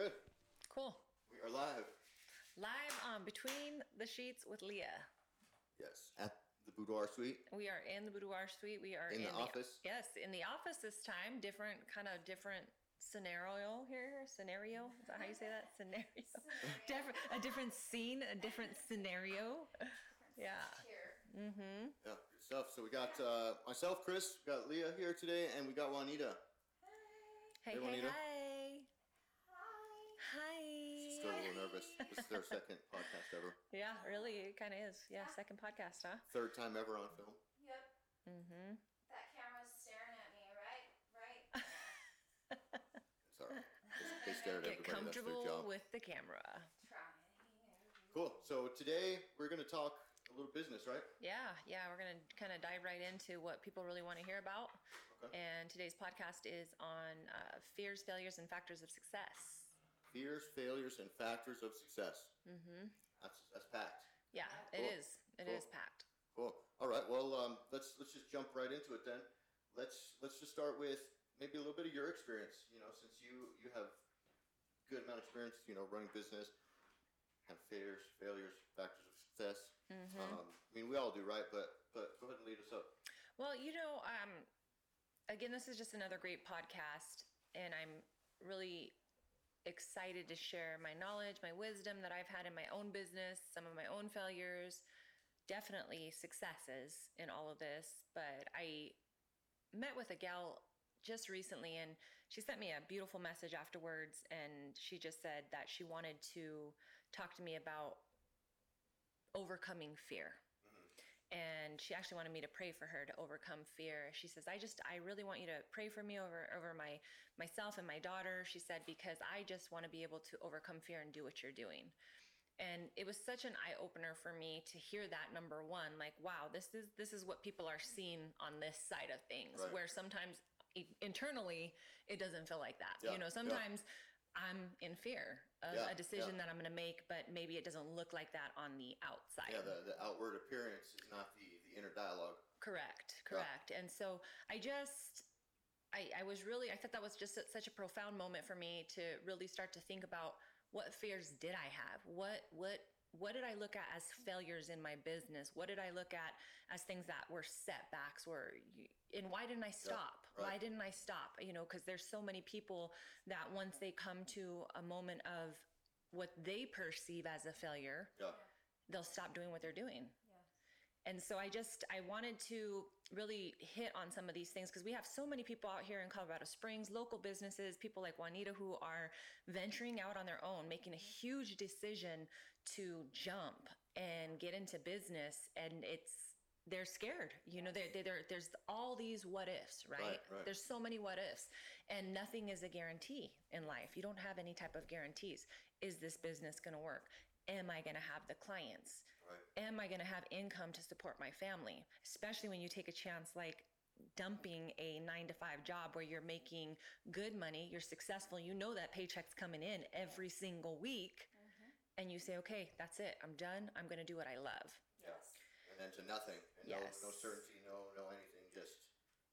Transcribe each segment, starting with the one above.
good. Cool. We are live. Live on Between the Sheets with Lea. Yes, at the boudoir suite. We are in the boudoir suite. We are In the office? Yes, in the office this time. Different kind of different scenario here. Scenario. Is that how you say that? Scenario. different. A different scene. A different scenario. Yeah. Here. Mm-hmm. Yeah, good stuff. So we got uh, myself, Chris, we got Lea here today, and we got Juanita. Hey, Hey, hey, Juanita. hey. Hi. She's still a little nervous. This is their second podcast ever. Yeah, really, it kind of is. Yeah, second podcast, huh? Third time ever on film. Yep. Mm-hmm. That camera's staring at me, right? Right. It's all right. They, they stare at Get everybody. That's their comfortable job. with the camera. Trying. Cool. So today we're going to talk a little business, right? Yeah, yeah, we're gonna kind of dive right into what people really want to hear about. Okay. And today's podcast is on uh, fears, failures, and factors of success. Fears, failures, and factors of success. Mm-hmm. That's that's packed. Yeah, Cool. it is. It is Cool. packed. Cool. All right. Well, um, let's let's just jump right into it then. Let's let's just start with maybe a little bit of your experience. You know, since you you have good amount of experience, you know, running business, have fears, failures, factors of success. Um, I mean, we all do, right? But but go ahead and lead us up. Well, you know, um, again, this is just another great podcast, and I'm really excited to share my knowledge, my wisdom that I've had in my own business, some of my own failures, definitely successes in all of this. But I met with a gal just recently, and she sent me a beautiful message afterwards, and she just said that she wanted to talk to me about overcoming fear and she actually wanted me to pray for her to overcome fear she says i just i really want you to pray for me over over my myself and my daughter she said because i just want to be able to overcome fear and do what you're doing and it was such an eye opener for me to hear that number one like wow this is this is what people are seeing on this side of things Right. where sometimes internally it doesn't feel like that Yeah, you know yeah. I'm in fear of Yeah, a decision yeah. that i'm going to make but maybe it doesn't look like that on the outside Yeah, the, the outward appearance is not the the inner dialogue. Correct, correct. And so I just, I, I was really, I thought that was just such a profound moment for me to really start to think about what fears did I have? What, what, what did I look at as failures in my business? What did I look at as things that were setbacks? Were and why didn't I stop? Right. Why didn't I stop? You know, because there's so many people that once they come to a moment of what they perceive as a failure, Yeah. they'll stop doing what they're doing Yeah. and so i just i wanted to really hit on some of these things because we have so many people out here in colorado springs local businesses people like juanita who are venturing out on their own making a huge decision to jump and get into business and it's they're scared you know they're, they're, there's all these what ifs right? Right, right. there's so many what ifs and nothing is a guarantee in life you don't have any type of guarantees is this business going to work am i going to have the clients Right. am I going to have income to support my family? Especially when you take a chance like dumping a nine to five job where you're making good money, you're successful, you know that paycheck's coming in every single week, mm-hmm. and you say, okay, that's it, I'm done, I'm going to do what I love. Yes. And to nothing. And Yes. no, no certainty, no no anything. Just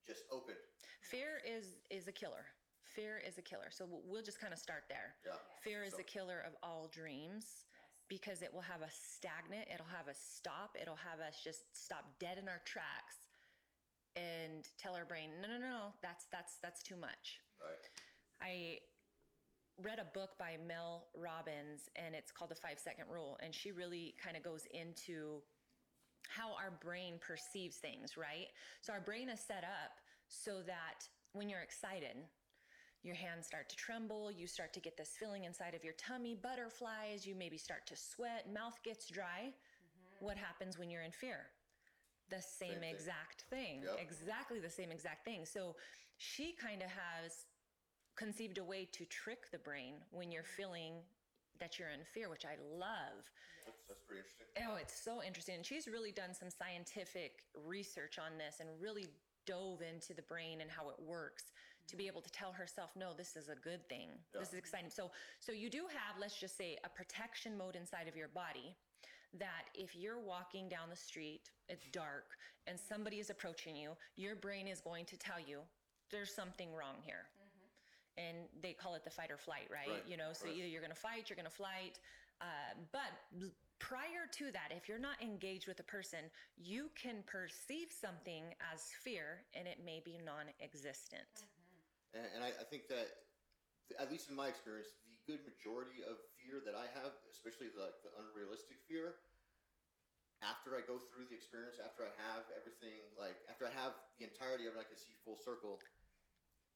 just open. Fear is is a killer. Fear is a killer. So we'll- we'll just kind of start there. Yeah. Fear is So- the killer of all dreams Yes. because it will have us stagnant, it'll have us stop, it'll have us just stop dead in our tracks and tell our brain, "No, no, no, no, that's that's that's too much." Right. I read a book by Mel Robbins and it's called The 5 Second Rule and she really kind of goes into how our brain perceives things, right? So our brain is set up so that when you're excited, your hands start to tremble, you start to get this feeling inside of your tummy, butterflies, you maybe start to sweat, mouth gets dry. Mm-hmm. What happens when you're in fear? The same, Same thing. exact thing. Yep. Exactly the same exact thing. So she kind of has conceived a way to trick the brain when you're mm-hmm. feeling that you're in fear, which I love. That's pretty interesting. Oh, it's so interesting. And she's really done some scientific research on this and really dove into the brain and how it works to be mm-hmm. able to tell herself, no, this is a good thing. This is exciting. So so you do have, let's just say, a protection mode inside of your body that if you're walking down the street, it's dark, and somebody is approaching you, your brain is going to tell you there's something wrong here. Mm-hmm. and they call it the fight or flight, right? Right, You know, so right. either you're going to fight, you're going to flight. Uh, but prior to that, if you're not engaged with a person, you can perceive something as fear and it may be non existent. And, and I, I think that, at least in my experience, the good majority of fear that I have, especially the, the unrealistic fear, after I go through the experience, after I have everything, like after I have the entirety of it, I can see full circle.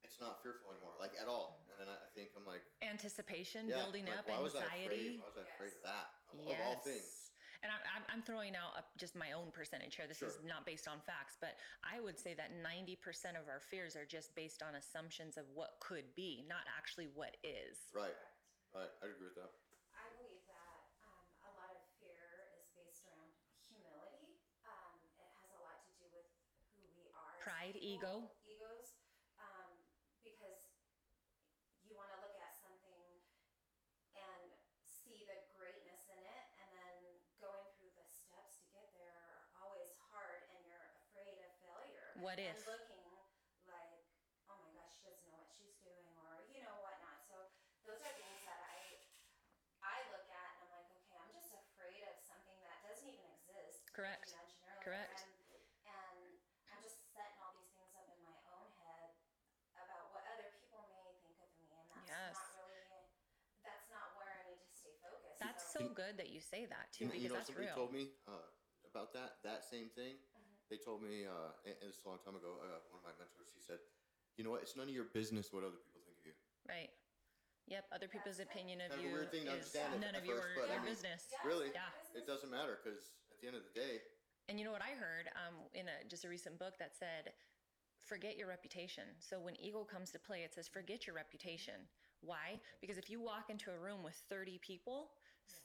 It's not fearful anymore, like at all. And I, I think I'm like, Anticipation, yeah, building like, up, why was I anxiety. afraid? Why was I afraid of Yes. that? Of, of all things. And I, I'm, I'm throwing out just my own percentage here. This is not based on facts, but I would say that 90% of our fears are just based on assumptions of what could be, not actually what is. Right, right. I agree with that. I believe that um, a lot of fear is based around humility. Um, it has a lot to do with who we are. Pride, ego. egos. Um, because you want to look at something and see the greatness in it, and then going through the steps to get there are always hard, and you're afraid of failure. What and if? looking like, oh my gosh, she doesn't know what she's doing, or you know whatnot. So those are things that I I look at and I'm like, okay, I'm just afraid of something that doesn't even exist. Correct. You mentioned earlier. Correct. And, and I'm just setting all these things up in my own head about what other people may think of me, and that's Yes. not really. That's not where I need to stay focused. That's so. so good that you say that too, You know, because you know that's somebody real. told me uh, about that that same thing. They told me, uh, and, and it's a long time ago. Uh, one of my mentors, he said, "You know what? It's none of your business what other people think of you." Right. Yep. Other people's That's good. opinion of Kind of a you weird thing to is understand at- none at of your, first, but I your mean- business. Yes, Really? Yeah. It doesn't matter because at the end of the day, And you know what I heard um, in a just a recent book that said, "Forget your reputation." So when ego comes to play, it says, "Forget your reputation." Why? Because if you walk into a room with 30 people,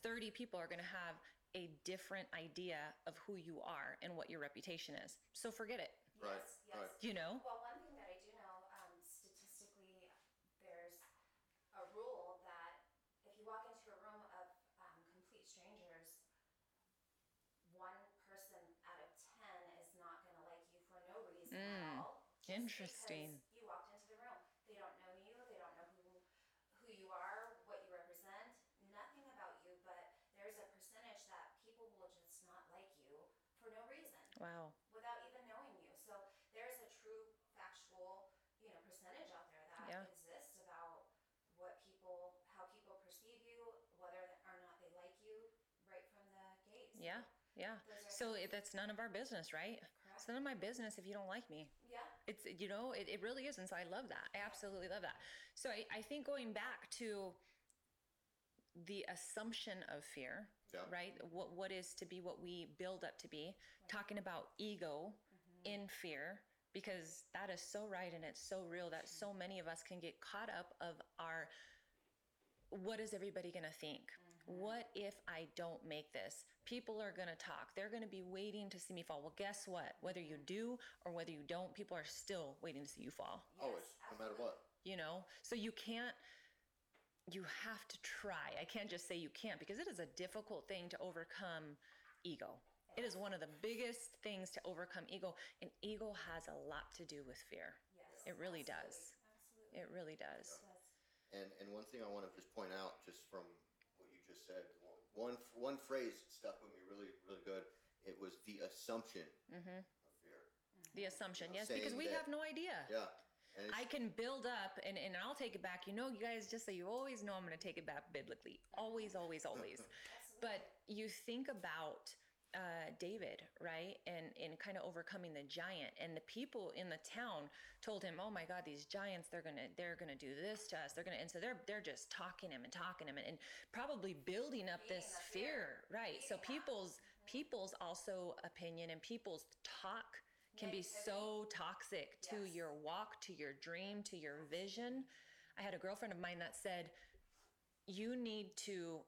30 people are going to have a different idea of who you are and what your reputation is. So forget it. Right, Yes, yes. right. You know? Well, one thing that I do know, um, statistically, there's a rule that if you walk into a room of um, complete strangers, one person out of ten is not going to like you for no reason Mm, at all. just interesting. because You walked into the room. They don't know you. They don't know who who you are, what you represent, nothing about you. But there's a percentage that people will just not like you for no reason Wow. without even knowing you. So there's a true factual, you know, percentage out there that Yeah. exists about what people, how people perceive you, whether or not they like you, right from the gate. Yeah. Yeah. So it, that's none of our business, right? correct. It's none of my business if you don't like me. yeah, It's, you know, it, it really is. And so I love that. I absolutely love that. So I, I think going back to the assumption of fear, Yeah. right? What, what is to be what we build up to be, talking about ego mm-hmm. in fear, because that is so right and it's so real that so mm-hmm. many of us can get caught up of our what is everybody going to think? Mm-hmm. What if I don't make this? People are going to talk. They're going to be waiting to see me fall. Well, guess what? Whether you do or whether you don't, people are still waiting to see you fall. always, Yes, no matter what. You know? So you can't you have to try. I can't just say you can't because it is a difficult thing to overcome ego. It is one of the biggest things to overcome ego, and ego has a lot to do with fear. Yes, It really absolutely, does. Absolutely. It really does. It does. And and one thing I want to just point out, just from what you just said, one one phrase stuck with me really really good. It was the assumption hmm of fear. The assumption, know, yes, because we that- have no idea. Yeah. And it's, I can build up and, and I'll take it back. You know, you guys, just so you always know, I'm going to take it back biblically. Always, always, always. But you think about uh, David, right? And, and kind of overcoming the giant and the people in the town told him, oh my God, these giants, they're going to, they're going to do this to us. They're going to, and so they're, they're just talking him and talking him and, and probably building up this fear, fear. right? So people's, people's also opinion and people's talk can be so toxic to Yes. your walk, to your dream, to your vision. I had a girlfriend of mine that said, you need to,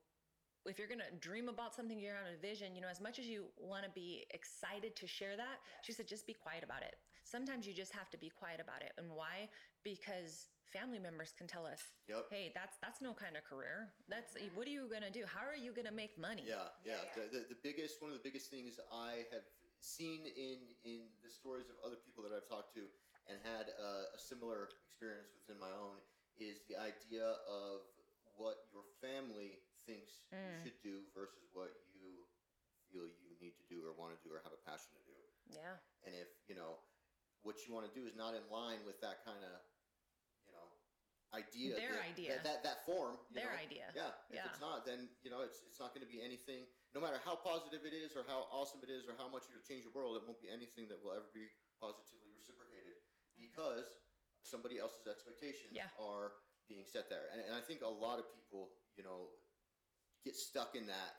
if you're going to dream about something, you're on a vision, you know, as much as you want to be excited to share that, she said, just be quiet about it. Sometimes you just have to be quiet about it. And why? Because family members can tell us, Yep. hey, that's that's no kind of career. That's mm-hmm. what are you going to do? How are you going to make money? Yeah, yeah. Yeah, The, the, the biggest, one of the biggest things I have seen in in the stories of other people that I've talked to and had uh, a similar experience within my own is the idea of what your family thinks you Mm. should do versus what you feel you need to do or want to do or have a passion to do. Yeah. And if, you know, what you want to do is not in line with that kind of, you know, idea. Their that, idea. That, that, that form. you Their know, idea. Yeah. If Yeah. it's not, then, you know, it's, it's not going to be anything, no matter how positive it is or how awesome it is or how much it'll change the world, it won't be anything that will ever be positively reciprocated because somebody else's expectations Yeah. are being set there. And, and I think a lot of people, you know, get stuck in that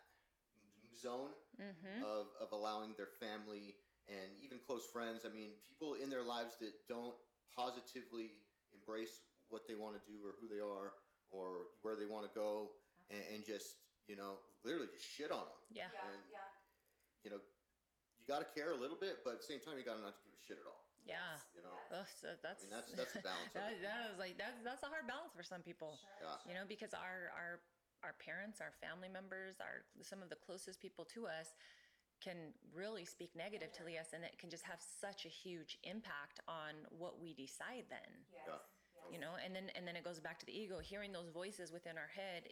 zone Mm-hmm. of, of allowing their family and even close friends. I mean, people in their lives that don't positively embrace what they want to do or who they are or where they want to go and, and just, you know, literally just shit on them. Yeah. Yeah, And- yeah. You know, you got to care a little bit, but at the same time, you got to not give a shit at all. Yeah. You know, Yes. Ugh, so that's mean, that's- that's a balance that, that is like that's that's a hard balance for some people. Sure, Yeah. You know, because our our our parents, our family members, our some of the closest people to us can really speak negatively to us and it can just have such a huge impact on what we decide then. Yes. Yeah. yes. You know, and then and then it goes back to the ego, hearing those voices within our head,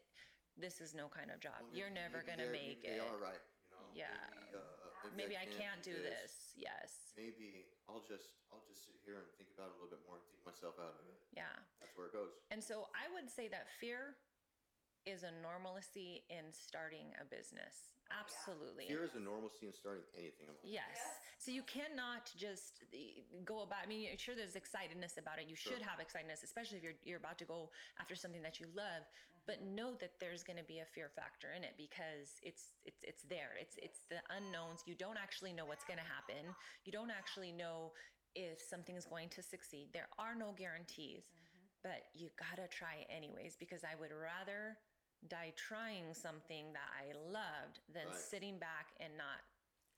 this is no kind of job. Well, You're never gonna make maybe it. They are right. You know, Yeah. Maybe, uh, Maybe I can't do this. Yes. Maybe I'll just I'll just sit here and think about it a little bit more and think myself out of it. Yeah. That's where it goes. And so I would say that fear is a normalcy in starting a business. Absolutely. Fear is a normalcy in starting anything in. Yes. Yes. So you cannot just eh, go about. I mean, sure, there's excitedness about it. You should have excitedness, especially if you're you're about to go after something that you love. But know that there's going to be a fear factor in it because it's it's it's there. It's it's the unknowns. You don't actually know what's going to happen. You don't actually know if something is going to succeed. There are no guarantees, but you gotta try anyways because I would rather die trying something that I loved than Right. sitting back and not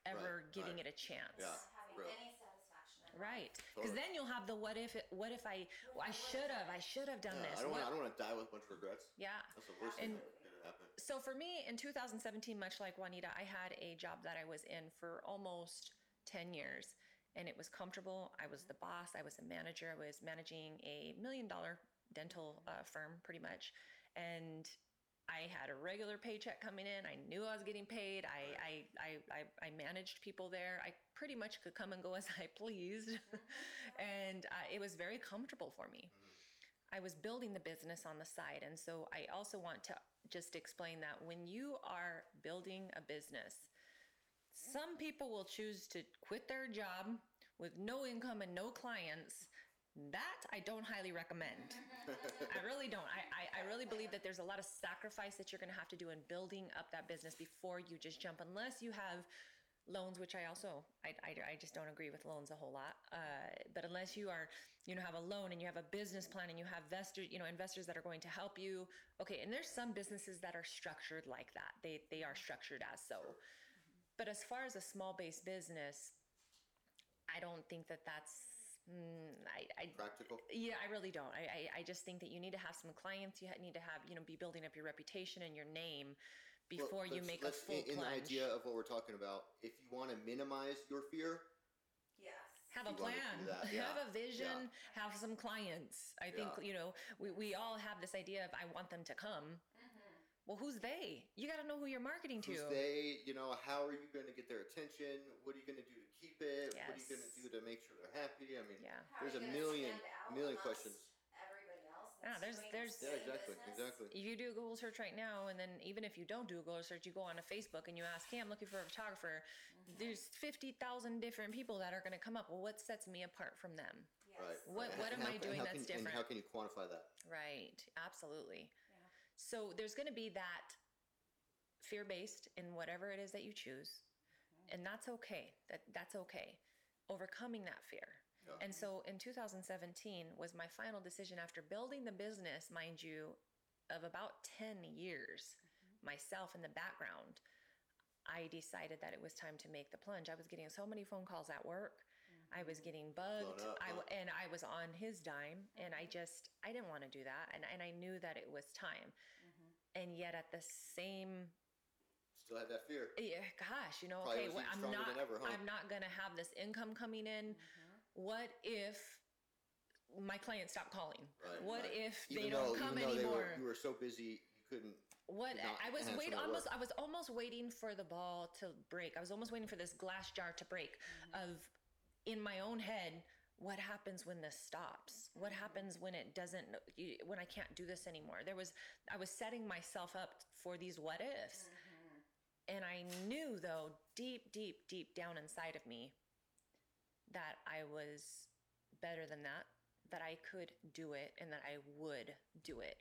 ever Right, giving right. it a chance. Yeah. Having real. any satisfaction in life. Right. Because Totally. then you'll have the what if it, what if I well, I should have I should have done Yeah, this. I don't want. What- I don't want to die with a bunch of regrets. yeah. That's the worst thing And- that could happen. So for me in 2017, much like Juanita, I had a job that I was in for almost 10 years and it was comfortable. I was the boss, I was a manager, I was managing a million dollar dental uh, firm pretty much. And I had a regular paycheck coming in. I knew I was getting paid. I, I, I, I, I managed people there. I pretty much could come and go as I pleased. and uh, it was very comfortable for me. I was building the business on the side. And so I also want to just explain that when you are building a business, some people will choose to quit their job with no income and no clients. That I don't highly recommend. I really don't. I, I, I really believe that there's a lot of sacrifice that you're going to have to do in building up that business before you just jump, unless you have loans, which I also I, I, I just don't agree with loans a whole lot. Uh, but unless you are you know have a loan and you have a business plan and you have investors you know investors that are going to help you. Okay, and there's some businesses that are structured like that. They they are structured as so. But as far as a small base business, I don't think that that's. I, I Practical. yeah, I really don't. I, I, I just think that you need to have some clients. You need to have, you know, be building up your reputation and your name Well, before you let's- make a let's- full in, in the idea of what we're talking about, if you want to minimize your fear, Yes. have a plan, yeah, have a vision, have some clients. I think, Yeah. you know, we, we all have this idea of I want them to come. Well, who's they? You got to know who you're marketing to. who's they? You know, how are you going to get their attention? What are you going to do to keep it? Yes. What are you going to Yes. do to make sure they're happy? I mean, Yeah. There's a million, stand out million amongst questions. Everybody else. Yeah, there's- there's- the Yeah, exactly, business? exactly. If you do a Google search right now, and then even if you don't do a Google search, you go on to Facebook and you ask, "Hey, I'm looking for a photographer." Mm-hmm. There's fifty thousand different people that are going to come up. Well, what sets me apart from them? Yes. Right. What- what am how I can- doing how that's can- And how can you quantify that? Right. Absolutely. So there's going to be that fear based in whatever it is that you choose, mm-hmm. and that's okay. That that's okay. Overcoming that fear. Yeah. And so in 2017 was my final decision after building the business, mind you, of about 10 years mm-hmm. myself in the background. I decided that it was time to make the plunge. I was getting so many phone calls at work. I was getting bugged. up, I w- huh? and I was on his dime, and I just I didn't want to do that, and and I knew that it was time. And yet at the same Still had that fear. yeah, gosh, you know, Probably okay, well, I'm not, ever, huh? I'm not gonna have this income coming in. Mm-hmm. What if my clients stop calling? Right, what right. if they Even don't though, come even anymore? They were, you were so busy, you couldn't. what not I was wait almost work. I was almost waiting for the ball to break. I was almost waiting for this glass jar to break Mm-hmm. of in my own head what happens when this stops? What happens when it doesn't when I can't do this anymore? There was I was setting myself up for these what ifs. Mm-hmm. And I knew though deep deep deep down inside of me that I was better than that, that I could do it and that I would do it.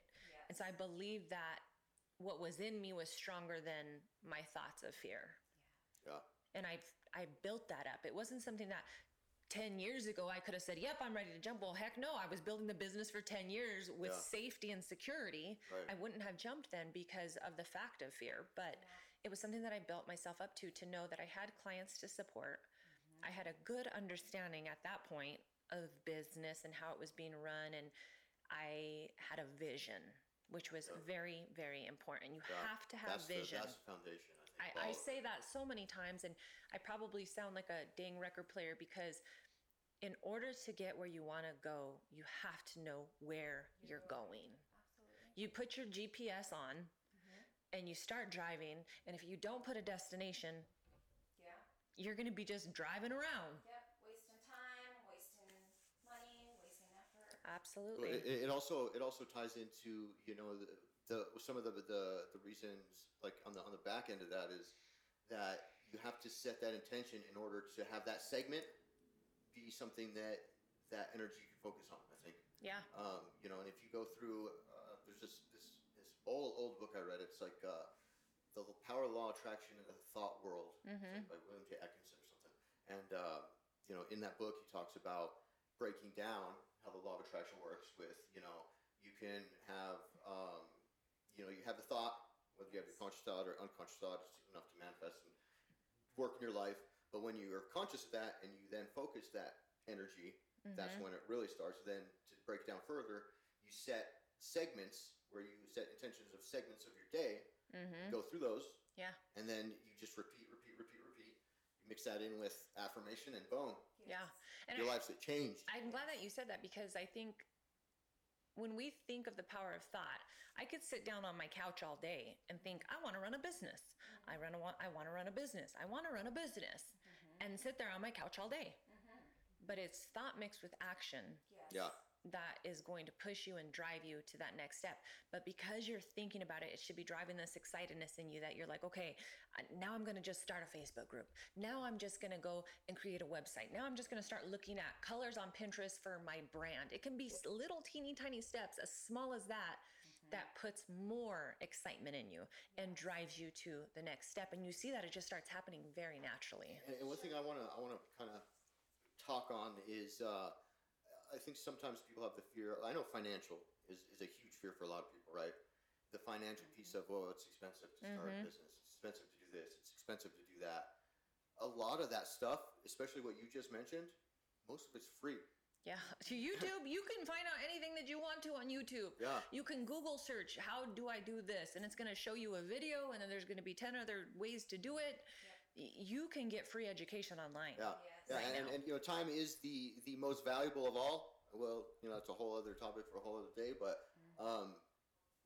And so I believe that what was in me was stronger than my thoughts of fear. Yeah. And I I built that up. It wasn't something that 10 years ago I could have said, "Yep, I'm ready to jump." Well, heck no. I was building the business for 10 years with Yeah. safety and security. Right. I wouldn't have jumped then because of the fact of fear, but it was something that I built myself up to to know that I had clients to support. Mm-hmm. I had a good understanding at that point of business and how it was being run and I had a vision, which was very very important. You Yeah. have to have that's vision. The, that's the foundation. I think. I, I say that so many times, and I probably sound like a dang record player because in order to get where you want to go, you have to know where you're going. Absolutely. You put your GPS on mm-hmm. and you start driving, and if you don't put a destination, Yeah. you're going to be just driving around. Yep. Wasting time, wasting money, wasting effort. Absolutely. It, it also it also ties into you know the, the some of the, the the reasons like on the on the back end of that is that you have to set that intention in order to have that segment be something that that energy can focus on. I think yeah. um, you know, and if you go through uh, there's this this this old old book I read. It's like uh, the Power Law Attraction in the Thought World Mhm. like by William J. Atkinson or something. And uh, you know, in that book, he talks about breaking down how the law of attraction works. With you know, you can have um, you know, you have the thought, whether you have your conscious thought or unconscious thought, it's enough to manifest and work in your life. But when you are conscious of that and you then focus that energy, that's Mhm. when it really starts. Then to break it down further, you set segments where you set intentions of segments of your day Mhm. go through those, Yeah. and then you just repeat, repeat, repeat, repeat. You mix that in with affirmation, and boom, Yeah. And your I- life's changed. I'm glad that you said that because I think when we think of the power of thought, I could sit down on my couch all day and think, I want to run a business. I run a, I want to run a business. I want to run a business mm-hmm. and sit there on my couch all day. Mm-hmm. But it's thought mixed with action Yes. Yeah, that is going to push you and drive you to that next step. But because you're thinking about it, it should be driving this excitedness in you that you're like, okay, now I'm going to just start a Facebook group. Now I'm just going to go and create a website. Now I'm just going to start looking at colors on Pinterest for my brand. It can be little teeny tiny steps, as small as that, that puts more excitement in you and drives you to the next step. And you see that it just starts happening very naturally. and, and one thing I want to I want to kind of talk on is uh, I think sometimes people have the fear. I know financial is, is a huge fear for a lot of people, right? The financial piece of oh, it's expensive to start a Mhm. business. It's expensive to do this. It's expensive to do that. A lot of that stuff, especially what you just mentioned, most of it's free. Yeah. To YouTube, you can find out anything that you want to on YouTube. Yeah. You can Google search, how do I do this? And it's going to show you a video, and then there's going to be 10 other ways to do it. Y- You can get free education online. Yeah, Yes. Yeah, Right and, and you know, time is the the most valuable of all. Well, you know, it's a whole other topic for a whole other day. But um,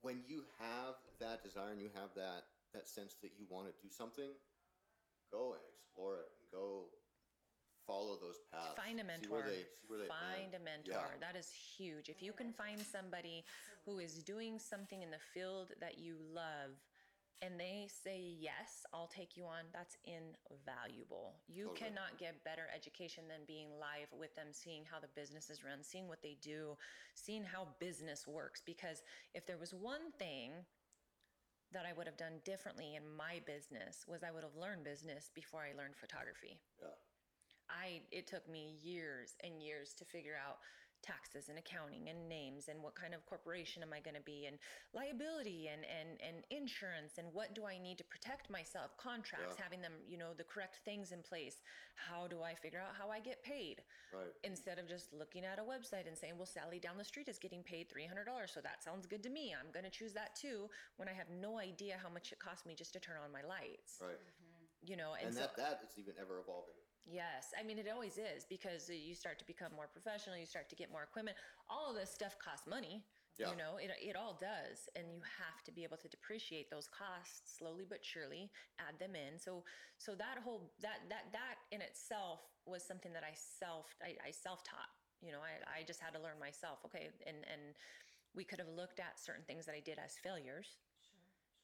when you have that desire and you have that that sense that you want to do something, go and explore it and go follow those paths. Find a mentor. where they, see where they Find land. a mentor. Yeah. That is huge. If you can find somebody who is doing something in the field that you love and they say, Yes, I'll take you on, that's invaluable. You cannot get better education than being live with them, seeing how the business is run, seeing what they do, seeing how business works. Because if there was one thing that I would have done differently in my business was I would have learned business before I learned photography. Yeah. I it took me years and years to figure out taxes and accounting and names and what kind of corporation am I going to be and liability and and and insurance and what do I need to protect myself contracts Yeah. having them you know the correct things in place how do I figure out how I get paid Right. instead of just looking at a website and saying well Sally down the street is getting paid $300 so that sounds good to me I'm going to choose that too when I have no idea how much it cost me just to turn on my lights Right. you know and, And, so that that is even ever evolving. Yes, I mean it always is because you start to become more professional, you start to get more equipment. All of this stuff costs money. Yeah. You know, it it all does, and you have to be able to depreciate those costs slowly but surely, add them in. So so that whole that that that in itself was something that I self I, I self taught. You know, I I just had to learn myself. Okay, and and we could have looked at certain things that I did as failures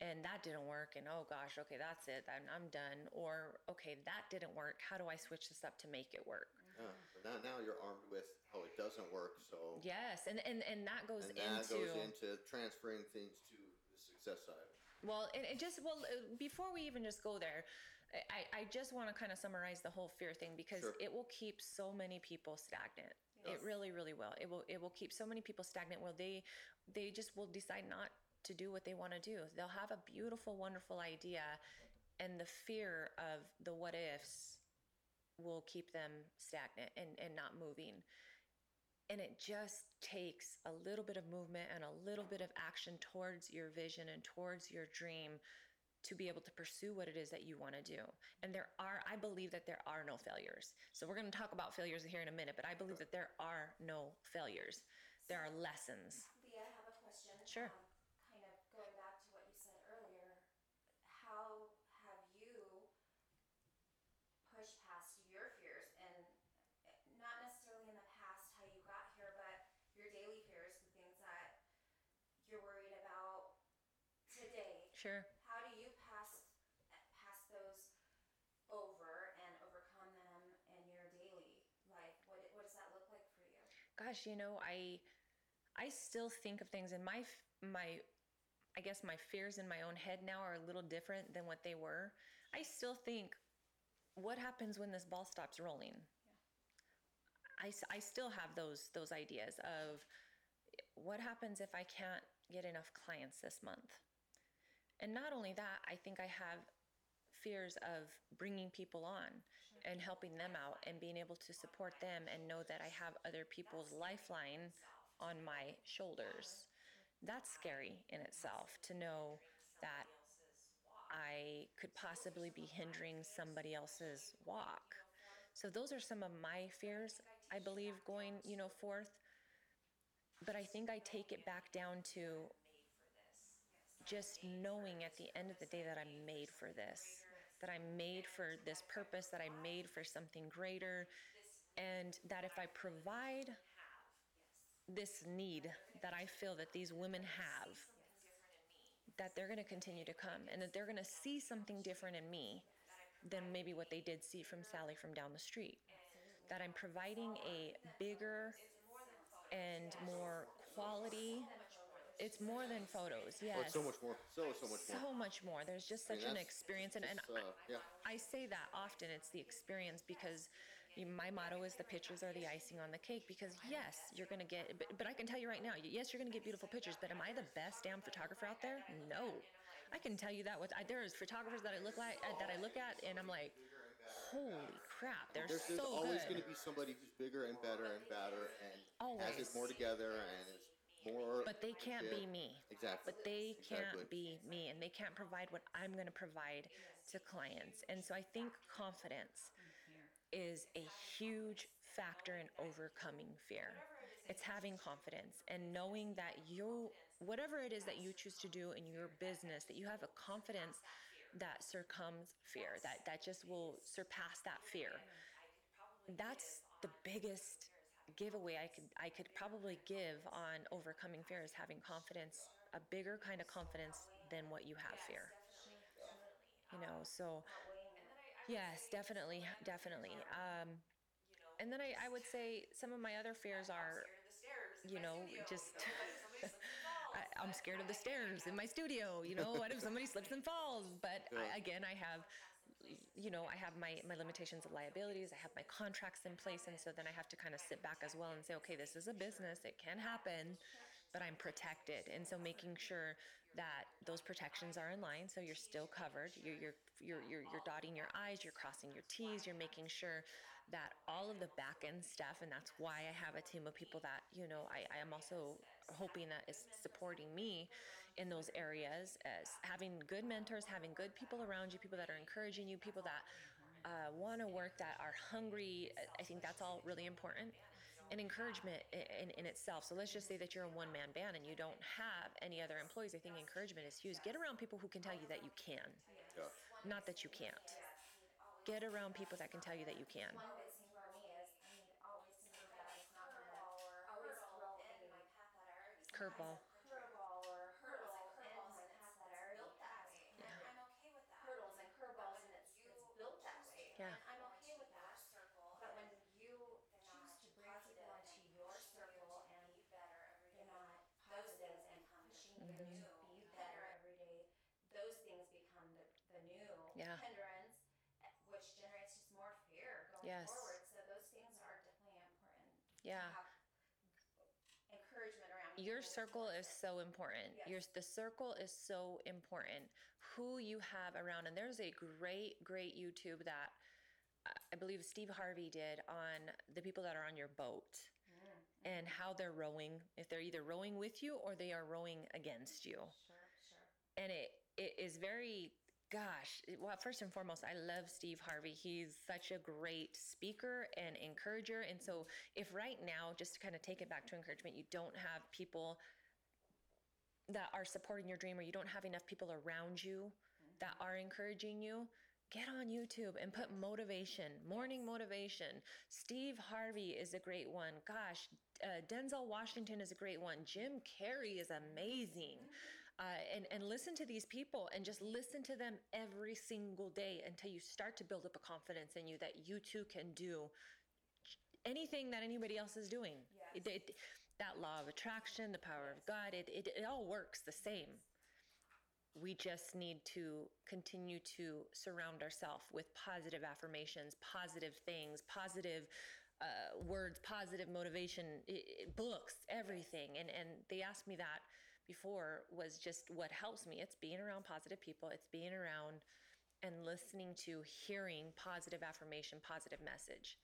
and that didn't work and oh gosh okay that's it I'm, I'm done or okay that didn't work how do i switch this up to make it work Yeah. Now, now you're armed with oh it doesn't work. So yes and and, and that goes and that into goes into transferring things to the success side. well and it just well uh, before we even just go there i i just want to kind of summarize the whole fear thing because Sure. it will keep so many people stagnant it really really will it will it will keep so many people stagnant where they they just will decide not to do what they want to do they'll have a beautiful wonderful idea and the fear of the what ifs will keep them stagnant and, and not moving and it just takes a little bit of movement and a little bit of action towards your vision and towards your dream to be able to pursue what it is that you want to do. And there are, I believe that there are no failures. So we're going to talk about failures here in a minute, but I believe that there are no failures. There are lessons. Lea, I have a question. Sure. Um, kind of going back to what you said earlier, how have you pushed past your fears and eh, not necessarily in the past how you got here, but your daily fears, the things that you're worried about today. Sure. How do you pass pass those over and overcome them in your daily life? What what does that look like for you? Gosh, you know, I I still think of things in my my I guess my fears in my own head now are a little different than what they were. I still think what happens when this ball stops rolling? I I still have those those ideas of what happens if I can't get enough clients this month? And not only that, I think I have fears of bringing people on and helping them out and being able to support them and know that I have other people's lifeline on my shoulders. That's scary in itself to know that I could possibly be hindering somebody else's walk. So those are some of my fears, I believe, going, you know, forth. But I think I take it back down to just knowing at the end of the day that I'm made for this, that I'm made for this purpose, that I'm made for something greater, and that if I provide this need that I feel that these women have, that they're going to continue to come and that they're going to see something different in me than maybe what they did see from Sally from down the street. That I'm providing a bigger and more quality. It's more than photos, yes. Oh, it's so much more. So so much more. So much more. There's just I mean, such an experience, and, and uh, yeah. I, I say that often. It's the experience because my motto is the pictures are the icing on the cake. Because yes, you're gonna get, but, but I can tell you right now, yes, you're gonna get beautiful pictures. But am I the best damn photographer out there? No. I can tell you that. With I, there's photographers that I look like uh, that I look at, and I'm like, holy crap, they're There's, there's so always going to be somebody who's bigger and better and badder and has it more together and is But they can't be me. Exactly. But they can't be me and they can't provide what I'm going to provide to clients. And so I think confidence is a huge factor in overcoming fear. It's having confidence and knowing that you, whatever it is that you choose to do in your business, that you have a confidence that succumbs fear, that, that just will surpass that fear. That's the biggest giveaway I could I could probably give on overcoming fear is having confidence, a bigger kind of confidence than what you have fear. You know, so yes, definitely, definitely. Um, and then I, I would say some of my other fears are, you know, just I, I'm scared of the stairs in my studio. You know, what if somebody slips and falls? But I, again, I have, you know, I have my my limitations of liabilities. I have my contracts in place, and so then I have to kind of sit back as well and say, okay, this is a business. It can happen, but I'm protected. And so making sure that those protections are in line, so you're still covered. You're you're you're you're, you're dotting your I's. You're crossing your T's. You're making sure that all of the back end stuff, and that's why I have a team of people that you know I, I am also hoping that is supporting me in those areas as having good mentors, having good people around you, people that are encouraging you, people that uh, want to work, that are hungry. I- think that's all really important. And encouragement in, in itself. So let's just say that you're a one man band and you don't have any other employees. I think encouragement is huge. Get around people who can tell you that you can, Yeah. not that you can't. Get around people that can tell you that you can. One big thing for me is I need always to know that it's not gonna always throw a Curveball. curveball or hurdle in my path that I already have. Yeah. I'm okay with that. Hurdles and curveballs and it's, it's built that way. Yeah. And I'm okay with that. But when you choose to bring people into your circle and they're not positive and pushing you Mm-hmm. to be better every day, those things become the, the new Yeah. hindrance, eh, which generates just more fear going Yes. forward. So those things are definitely important. Yeah. Have encouragement around Your circle is so important. Your the circle is so important. Who you have around, and there's a great, great YouTube that uh, I believe Steve Harvey did on the people that are on your boat and how they're rowing. If they're either rowing with you or they are rowing against you, Sure, sure. and it it is very. Gosh, well, first and foremost, I love Steve Harvey. He's such a great speaker and encourager. And so, if right now, just to kind of take it back to encouragement, you don't have people that are supporting your dream or you don't have enough people around you that are encouraging you, get on YouTube and put motivation, morning motivation. Steve Harvey is a great one. Gosh, uh, Denzel Washington is a great one. Jim Carrey is amazing. Uh, and, and listen to these people and just listen to them every single day until you start to build up a confidence in you that you too can do anything that anybody else is doing. It, it, that law of attraction, the power of God, it, it, it all works the same. We just need to continue to surround ourselves with positive affirmations, positive things, positive uh, words, positive motivation, i i books, everything. And and they asked me that before was just what helps me. It's being around positive people. It's being around and listening to, hearing positive affirmation, positive message.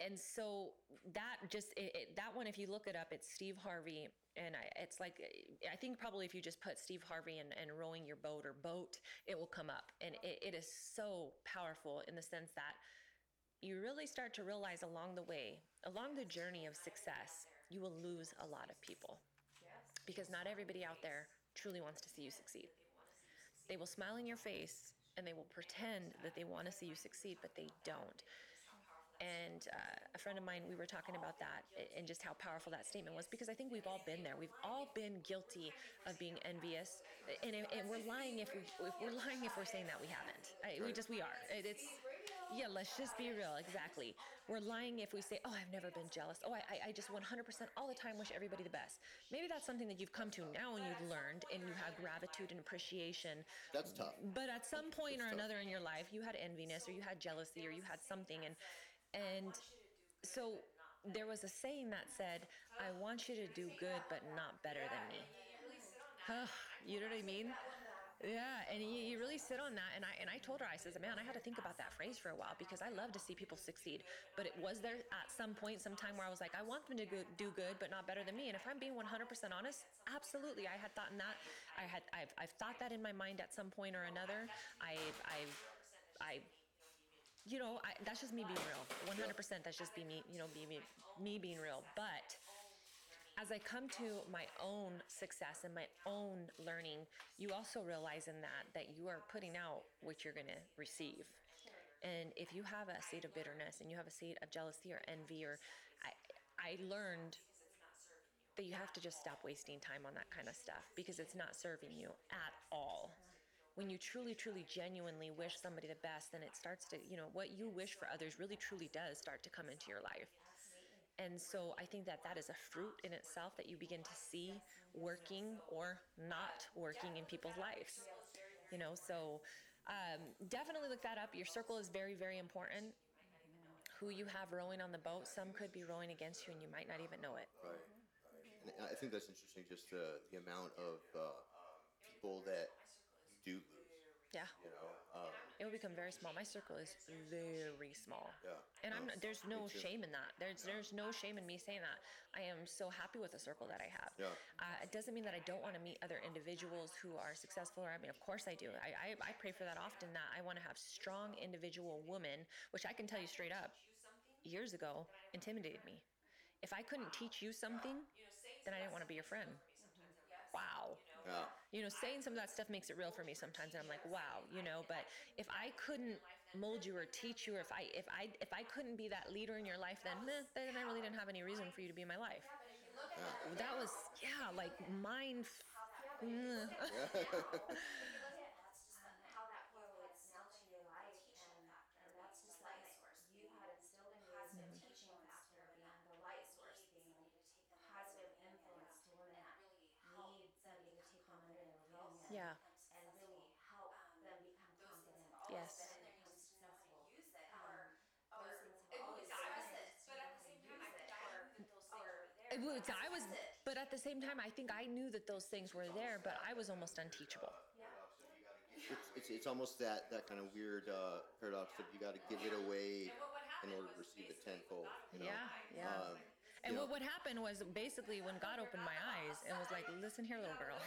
And so that just it, it, that one if you look it up it's steve harvey. And I, it's like i think probably if you just put steve harvey and, and rowing your boat or boat it will come up. And it, it is so powerful in the sense that you really start to realize along the way along the journey of success you will lose a lot of people because not everybody out there truly wants to see you succeed. They will smile in your face and they will pretend that they want to see you succeed but they don't. And uh, a friend of mine we were talking about that and just how powerful that statement was because i think we've all been there. We've all been guilty of being envious. And, and we're lying if, we, if we're lying if we're saying that we haven't. We just we are. It's yeah let's just be real exactly. We're lying if we say oh i've never been jealous. Oh i, I- just 100% all the time wish everybody the best. Maybe that's something that you've come to now and you've learned and you have gratitude and appreciation. That's tough. but at some point or tough. another in your life you had enviness or you had jealousy or you had something and and so there was a saying that said i want you to do good but not better than me. Huh, you know what i mean yeah and you, you really sit on that and i and i told her i says man i had to think about that phrase for a while because i love to see people succeed but it was there at some point some time where i was like i want them to go, do good but not better than me and if i'm being 100% honest absolutely i had thought in that i had I've, I've thought that in my mind at some point or another i've i've i you know, I, that's just me being real. One hundred percent. That's just be me. You know, be me, me being real. But as I come to my own success and my own learning, you also realize in that that you are putting out what you're going to receive. And if you have a seed of bitterness and you have a seed of jealousy or envy, or I, I learned that you have to just stop wasting time on that kind of stuff because it's not serving you at all when you truly truly genuinely wish somebody the best then it starts to you know what you wish for others really truly does start to come into your life and so i think that that is a fruit in itself that you begin to see working or not working in people's lives you know so um, definitely look that up your circle is very very important who you have rowing on the boat some could be rowing against you and you might not even know it Right. right. And I think that's interesting, just the, the amount of uh, people that do lose. yeah You know, um, it will become very small. My circle is very small. Yeah. And I'm there's no shame in that. There's there's no shame in me saying that. I am so happy with the circle that I have. Yeah. Uh, it doesn't mean that I don't want to meet other individuals who are successful. Or I mean, of course I do. I I, I pray for that often. That I want to have strong individual women, which I can tell you straight up, years ago intimidated me. If I couldn't teach you something, then I didn't want to be your friend. Wow Yeah. you know, saying some of that stuff makes it real for me sometimes, and I'm like, wow, you know. But if I couldn't mold you or teach you, or if I if I if I couldn't be that leader in your life, then meh, then I really didn't have any reason for you to be in my life. That was yeah, like mind. f- mm. If you look at um, how that correlates now to your life, and, and that's just that you had instilled in you the teaching factor being the light source, being positive influence to women that need somebody to take them under their wing and, Yeah. and really help them become confident. Yes. And become successful. Those things have always been It was, I was, but at the same time, I think I knew that those things were there, but I was almost unteachable. It's, it's, it's almost that, that kind of weird uh, paradox that you got to give it away in order to receive it tenfold. You know? Yeah, yeah. Um, And you what know, would happen was basically when God opened my eyes and was like, listen here, little girl.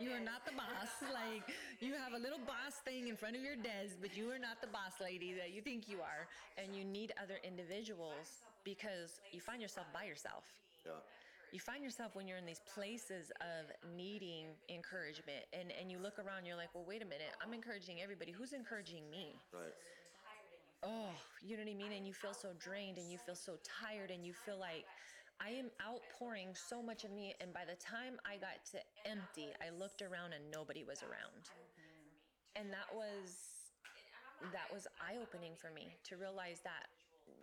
You are not the boss. Like, you have a little boss thing in front of your desk, but you are not the boss lady that you think you are. And you need other individuals because you find yourself by yourself. yeah. You find yourself when you're in these places of needing encouragement and, and you look around, you're like, well, wait a minute, I'm encouraging everybody. Who's encouraging me? Right. oh, you know what I mean? And you feel so drained and you feel so tired and you feel like I am outpouring so much of me. And by the time I got to empty, I looked around and nobody was around. And that was that was eye opening for me to realize that.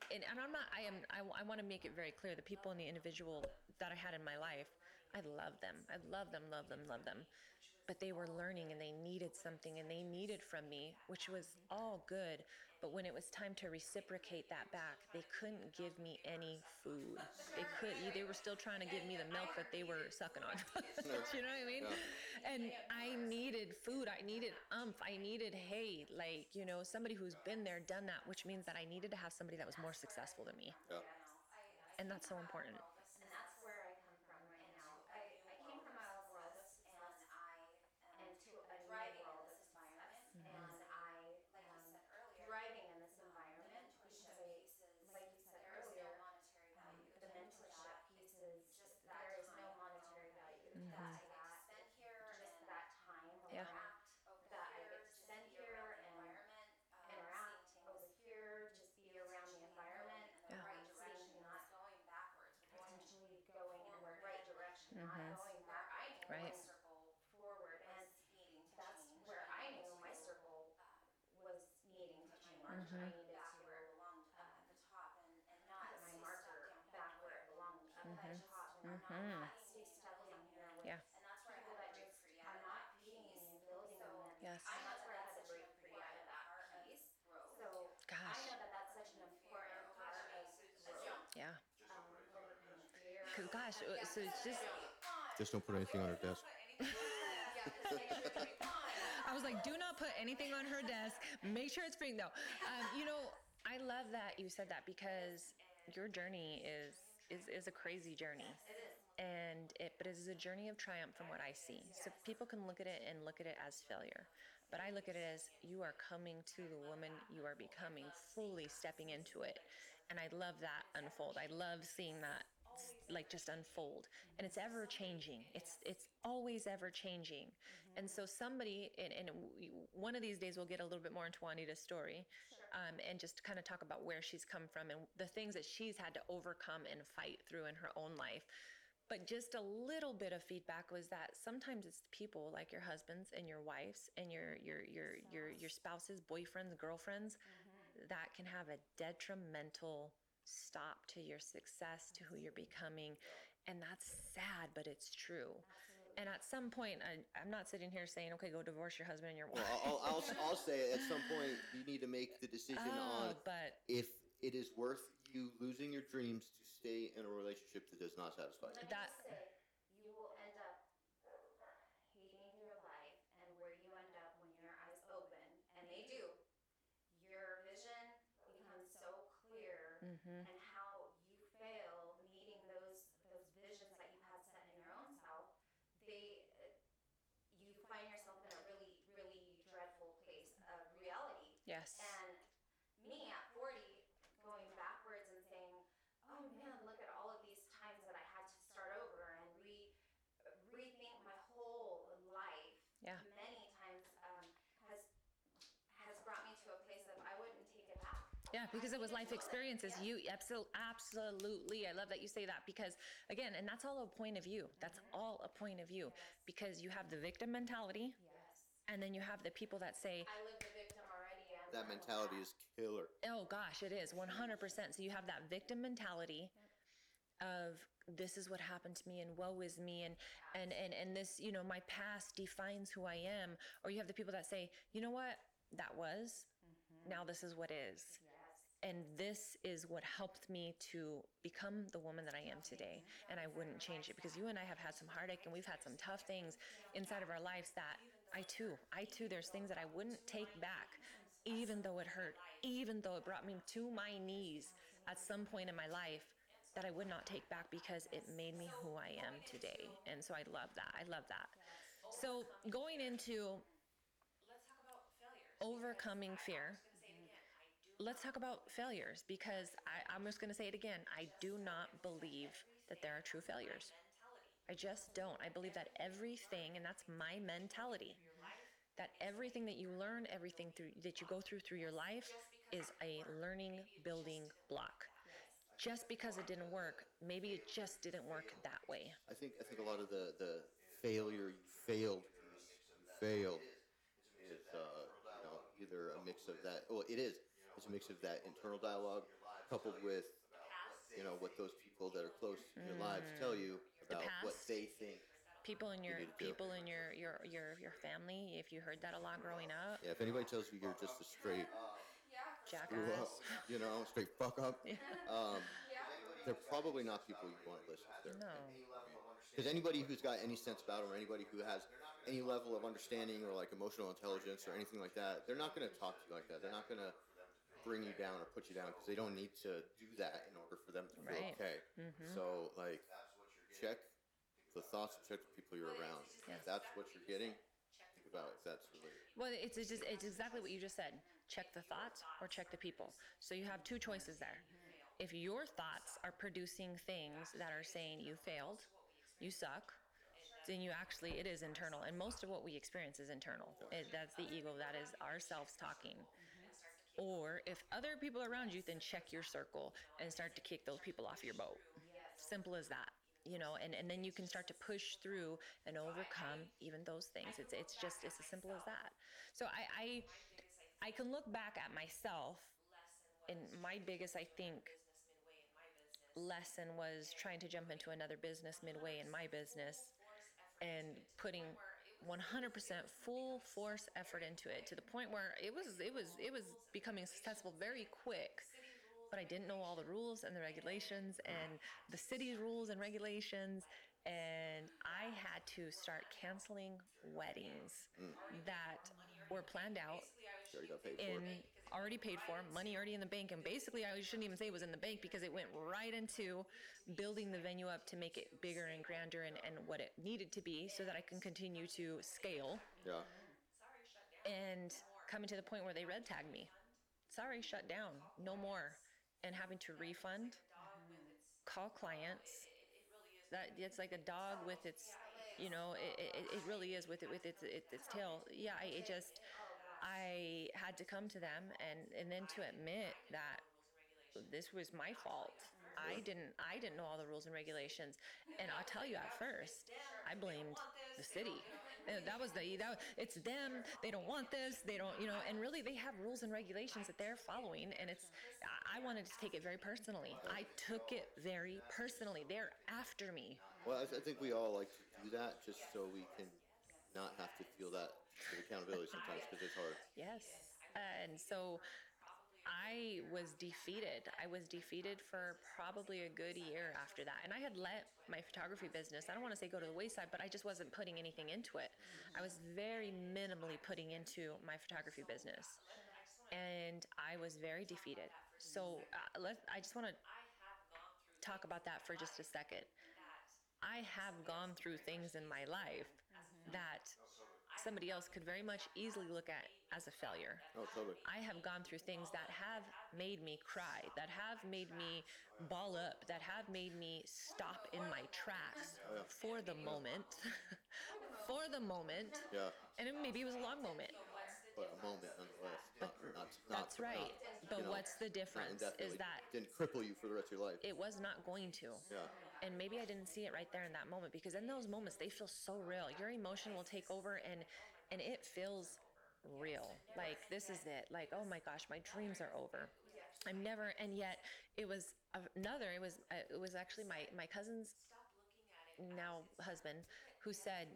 And, and I'm not, I am, I, I want to make it very clear the people and the individual that I had in my life, I love them. I love them, love them, love them. But they were learning and they needed something and they needed from me, which was all good. But when it was time to reciprocate that back, they couldn't give me any food. They could, they were still trying to give me the milk that they were sucking on. you know what I mean? And I needed food. I needed umph. I needed, hey, like, you know, somebody who's been there, done that, which means that I needed to have somebody that was more successful than me. Yeah. And that's so important. And that's where I come from right now. I, I came from out of world and I am to a new world of environment. And I am thriving in this environment because I, like you said earlier, um, the mentorship pieces, just there is no monetary value that I got. Just that time Yeah. interact, that I get to spend here and interact over here, just be around the environment. Yeah. Right direction, not potentially going in the right direction, not going back. Right. Forward, and that's where I knew my circle was needing to change. I needed to, uh, put my marker back where it belonged, up at the top, and not stay stuck in here with Yeah. people that just are not feeding me and building me. and Yes. that's where I had to break free out of that piece. So Gosh. I know that that's such an important part of growth. Yeah. Um. Because, gosh, uh, so it's just, Just don't put anything on her desk. I was like, do not put anything on her desk. Make sure it's free. No, um, you know, I love that you said that because your journey is is is a crazy journey. And it, but it is a journey of triumph from what I see. So people can look at it and look at it as failure, but I look at it as you are coming to the woman you are becoming, fully stepping into it, and I love that unfold. I love seeing that like just unfold. And it's ever changing. It's it's always ever changing. And so somebody and, and one of these days we'll get a little bit more into juanita's story um, and just kind of talk about where she's come from and the things that she's had to overcome and fight through in her own life. But just a little bit of feedback was that sometimes it's people like your husbands and your wives and your your your your your spouses boyfriends girlfriends that can have a detrimental stop to your success, to who you're becoming. And that's sad, but it's true. And at some point, I, I'm not sitting here saying, okay, go divorce your husband and your wife. Well, I'll, I'll, I'll say at some point you need to make the decision oh, on but if it is worth you losing your dreams to stay in a relationship that does not satisfy you. That- just say, you will end up hating your life and where you end up when your eyes open, and maybe and how you fail meeting those those visions that you had set in your own self, they uh, you find yourself in a really really dreadful place of reality. Yes. And me at 40, going backwards and saying, oh man, look at all of these times that I had to start over and re rethink my whole life. Yeah. Many times um, has has brought me to a place of I wouldn't take it back. Yeah, because it was life experiences. Yeah. You absolutely, absolutely. I love that you say that because, again, and that's all a point of view. That's all a point of view because you have the victim mentality, Yes. and then you have the people that say, I live the victim already. And That mentality is killer. "Oh gosh, it is 100%." So you have that victim mentality of this is what happened to me and woe is me and and and and this, you know, my past defines who I am, or you have the people that say, "You know what? That was. Mm-hmm. Now this is what is." And this is what helped me to become the woman that I am today. And I wouldn't change it because you and I have had some heartache and we've had some tough things inside of our lives that I too, I too, there's things that I wouldn't take back, even though it hurt, even though it brought me to my knees at some point in my life that I would not take back because it made me who I am today. And so I love that. I love that. So going into Let's talk about failures. overcoming fear. I'm just gonna say it again. I do let's talk about failures because I, I'm just going to say it again. I do not believe that there are true failures. I just don't. I believe that everything, and that's my mentality, that everything that you learn, everything through that you go through through your life is a learning building block. Just because it didn't work, maybe it just didn't work that way. I think I think a lot of the the failure you failed failed is uh, you know either a mix of that. Well, it is. It's a mix of that internal dialogue coupled with you know what those people that are close to your lives tell you about what they think. People in your do. people in your your your your family, if you heard that a lot growing up, Yeah, if anybody tells you you're just a straight screw up, jackass. you know, straight fuck up, um, they're probably not people you want to listen to. No. Because anybody who's got any sense about it, or anybody who has any level of understanding or like emotional intelligence or anything like that, they're not going to talk to you like that. They're not going to bring you down or put you down because they don't need to do that in order for them to feel Right. okay. Mm-hmm. So like, check the thoughts and check the people you're around. If that's what you're getting, think about if that's really. Well, it's, it's just it's exactly what you just said. Check the thoughts or check the people. So you have two choices there. If your thoughts are producing things that are saying you failed, you suck, then you actually it is internal, and most of what we experience is internal. It, that's the ego. That is ourselves talking. Or if other people are around you, then check your circle and start to kick those people off your boat. Simple as that. You know, and, and then you can start to push through and overcome even those things. It's it's just it's as simple as that. So I I, I can look back at myself and my biggest I think lesson was trying to jump into another business midway in my business and putting 100% full force effort into it to the point where it was it was it was becoming successful very quick but I didn't know all the rules and the regulations and the city's rules and regulations and I had to start canceling weddings mm. that were planned out You already for in. Already paid for, money already in the bank, and basically I shouldn't even say it was in the bank because it went right into building the venue up to make it bigger and grander and, and what it needed to be so that I can continue to scale Yeah. and coming to the point where they red tagged me. Sorry, shut down, no more, and having to refund, call clients. That it's like a dog with its, you know, it, it, it really is with it with its its, its tail. Yeah, I, it just I had to come to them and and then to admit that this was my fault. I didn't I didn't know all the rules and regulations, and I'll tell you at first I blamed the city. And that was the that it's them. They don't want this. They don't you know. And really, they have rules and regulations that they're following, and it's I- I wanted to take it very personally. I took it very personally. They're after me. Well, I, I think we all like to do that just so we can not have to feel that accountability sometimes because it's hard. Yes. And so I was defeated. I was defeated for probably a good year after that. And I had let my photography business, I don't want to say go to the wayside, but I just wasn't putting anything into it. I was very minimally putting into my photography business. And I was very defeated. So uh, let I just want to talk about that for just a second. I have gone through things in my life that somebody else could very much easily look at as a failure. Oh, totally. I have gone through things that have made me cry, that have made me ball up, that have made me stop in my tracks for the moment. for the moment. Yeah, And it, maybe it was a long moment. but a moment nonetheless. Not, not, not, That's right. not, But you know, what's the difference is that didn't cripple you for the rest of your life. it was not going to. Yeah. And maybe I didn't see it right there in that moment because in those moments they feel so real. Your emotion will take over and and it feels real. Like this is it. Like oh my gosh, my dreams are over. I'm never and yet it was another it was uh, it was actually my my cousin's now husband who said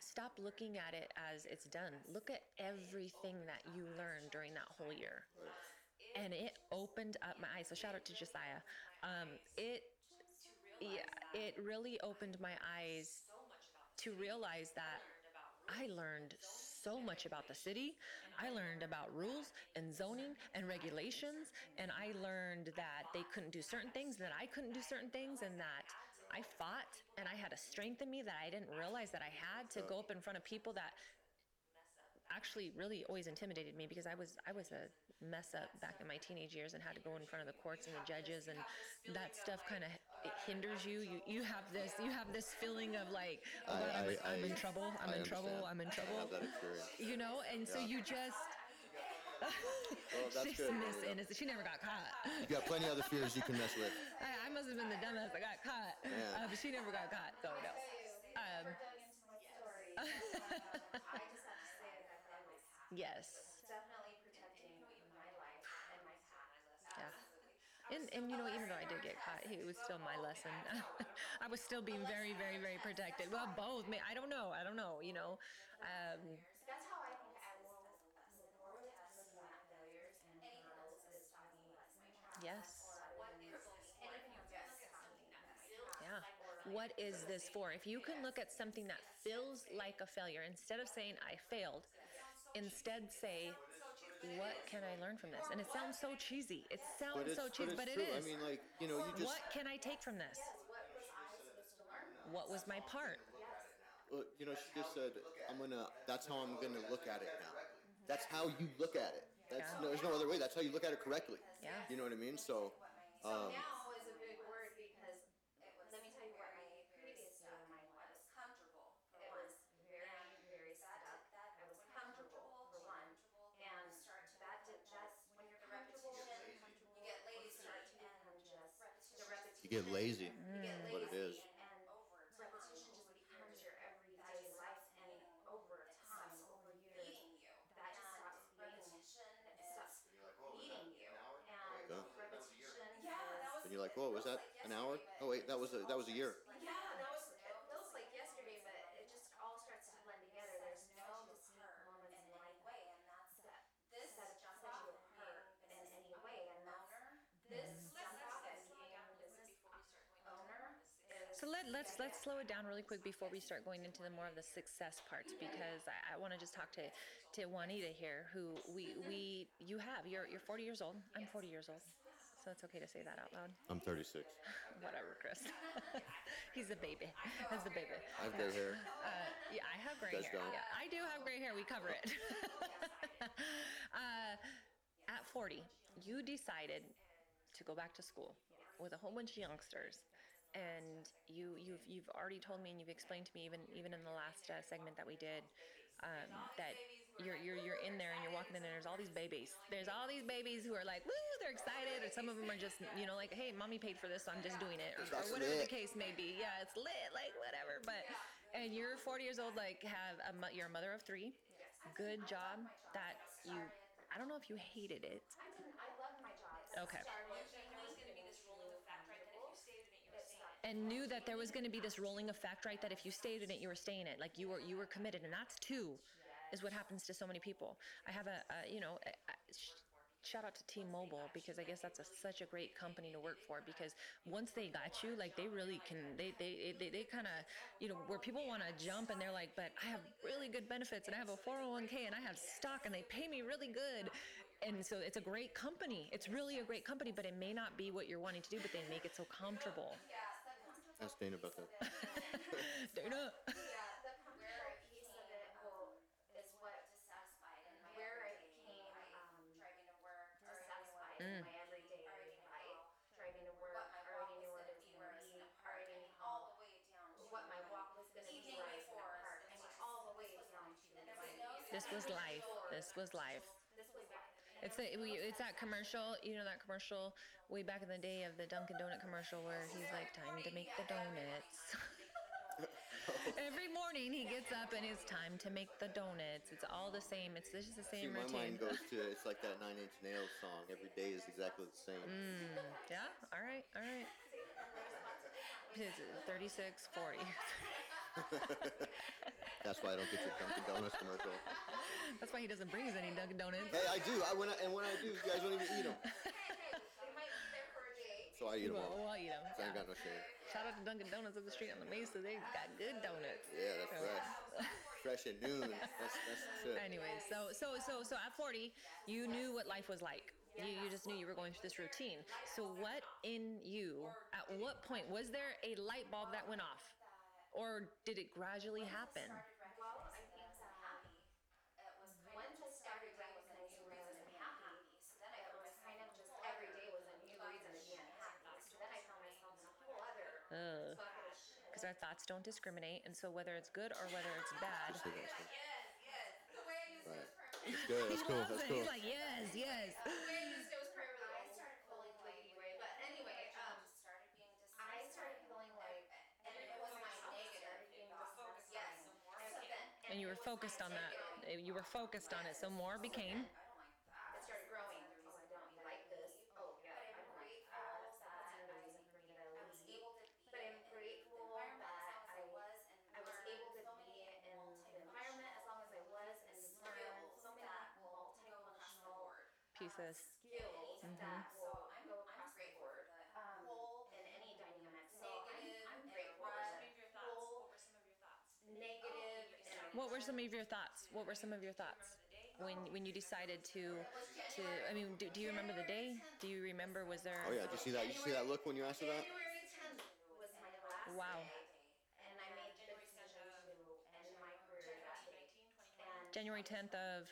stop looking at it as it's done. Look at everything that you learned during that whole year. And it opened up my eyes. So shout out to Josiah. Um, it yeah, it really opened my eyes to realize that I learned so much about the city. I learned about rules and zoning and regulations, and I learned that they couldn't do certain things, that I couldn't do certain things, and that I fought and I had a strength in me that I didn't realize that I had to go up in front of people that actually really always intimidated me because I was I was a mess up back in my teenage years and had to go in front of the courts and the judges and that stuff kind of it hinders you. You you have this you have this feeling of like oh God, I'm, I- I'm in trouble. I'm I in trouble. I'm in I trouble. have that experience. You know, and so you just. Well, that's She's good. Miss Yeah. Innocent. She never got caught. You got plenty of other fears you can mess with. I, I must have been the dumbest. I got caught, Yeah. uh, but she never got caught. So no. Um, We're going into my story. I just have to say that that was yes. definitely protecting my life and my path. Yeah. And, and you know, even though I did get caught, it was still my lesson. I was still being very, very, very protected. Well, both. I don't know. I don't know. You know, um, yes. Yeah. What is this for? If you can look at something that feels like a failure, instead of saying I failed, instead say, what can I learn from this? And it sounds so cheesy. It sounds so cheesy, but but, it true. is. I mean, like, you know, you just. what can I take from this? What was I supposed to learn? What was my part? Well, you know, she just said, "I'm gonna." That's how I'm gonna look at it now. That's how you look at it. That's Yeah. no, there's no other way. That's how you look at it correctly. Yeah. You know what I mean? So, So um, now is a big word because let me tell you what my previous state of mind was. Comfortable. It was very, very stuck. I was comfortable for one, and that did, that's when you're comfortable, You get lazy start to become just the repetition. You get lazy. You get What it lazy, is. and repetition just becomes your everyday life, and over time, over years, eating you. that just stops being. It stops eating you, and Yeah. repetition. Yeah, that was. And you're like, "Whoa, was that an hour? Oh wait, that was a that was a year." Yeah, that was, it feels like yesterday, but it just all starts to blend together. There's no distinct moments in life way, and that's that this set, jumps set off you of apart being in any way, and that's this jumps off as being a business owner is. So let, let's let's slow it down really quick before we start going into the more of the success parts because I, I want to just talk to to Juanita here, who we we you have you're you're 40 years old. I'm 40 years old, so it's okay to say that out loud. I'm 36. Whatever, Chris. He's a baby. That's a baby. I have gray hair. Uh, yeah, I have gray hair. don't? Yeah, I do have gray hair. We cover it. uh, at 40, you decided to go back to school with a whole bunch of youngsters, and you you've you've already told me and you've explained to me even even in the last uh, segment that we did um, that you're you're you're in there and you're walking in and there's all these babies. There's all these babies who are like, woo, they're excited, and some of them are just you know like, hey, mommy paid for this, so I'm just doing it, or, or whatever the case may be. Yeah, it's lit, like whatever. But and you're 40 years old, like have a you're a mother of three. Good job. That you. I don't know if you hated it. I didn't, I loved my job. Okay. Started There working was gonna be this rolling effect, right, that if you stayed in it, you were It staying stopped. And knew that there was going to be this rolling effect, right? That if you stayed in it, you were staying in it. Like you were, you were committed, and that's two, is what happens to so many people. I have a, a you know, a, a, sh- shout out to T-Mobile because I guess that's a, such a great company to work for because once they got you, like they really can, they they they, they kind of, you know, where people want to jump and they're like, but I have really good benefits and I have a 401k and I have stock and they pay me really good. and so it's a great company. It's really a great company, but it may not be what you're wanting to do, but they make it so comfortable. Ask Dana about that. Dana. Yeah, the computer piece of it will, is what dissatisfied in my where I everyday became um, driving to work, dissatisfied Mm. in my everyday already knew life. Driving to work, what my already knew what it was where gonna be, gonna already park, knew all the way down to what my walk was gonna be, evening where I was before, gonna park. I mean, all the way down to And there my. was no This was life. This was life. This was life. It's the, we, it's that commercial, you know that commercial way back in the day of the Dunkin' Donut commercial where he's like, "Time to make the donuts." Every morning he gets up and it's time to make the donuts. It's all the same. It's just the See, same my routine. mind goes to it's like that Nine Inch Nails song. Every day is exactly the same. Mm, yeah. All right. All right. It's 36, 40. That's why I don't get your Dunkin' Donuts commercial. That's why he doesn't bring us any Dunkin' Donuts. Hey, I do. I when I, and when I do, you guys don't even eat them. They might be there for a day. So I eat them Well, all. we'll eat 'em, I ain't yeah. got no shame. Shout out to Dunkin' Donuts up the street on the Mesa. They got good donuts. Yeah, that's fresh. Fresh at noon. That's that's the shit. Anyways, so so so so at 40, you knew what life was like. You, you just knew you were going through this routine. So what in you, at what point, was there a light bulb that went off? Or did it gradually happen? Well, I think that when this started right was a new reason to be happy. It was kind of just every day was a new reason to be unhappy. So then I found myself in a whole other Ugh. bucket of shit. Because our thoughts don't discriminate. And so whether it's good or whether it's bad. Say that, say that. Yes, yes. The way I used Right. those terms. That's good. That's cool. That's cool. He's like, yes, yes. The way I used it was forever. I started feeling like anyway, but anyway, um, started being I started feeling like, and it was my negative. Yes. So then, And you were focused on that. You were focused on it. So more became. it started growing. Oh, I don't like this. Oh, yeah, I don't like that. That's another reason for me to leave. But I'm grateful that I, I was able to be in the environment as long as I was and learn so many multifunctional Pieces. skills Mm-hmm. that will go across the board. Um, in any dynamic. So I'm, I'm grateful that whole negative and What were some of your thoughts? What were some of your thoughts when when you decided to to? I mean, do, do you remember the day? Do you remember? Was there? Oh yeah. Did you see that? You see that look when you asked her that? January 10th was my last Wow. day, and I made the decision to end my career that day. And January 10th of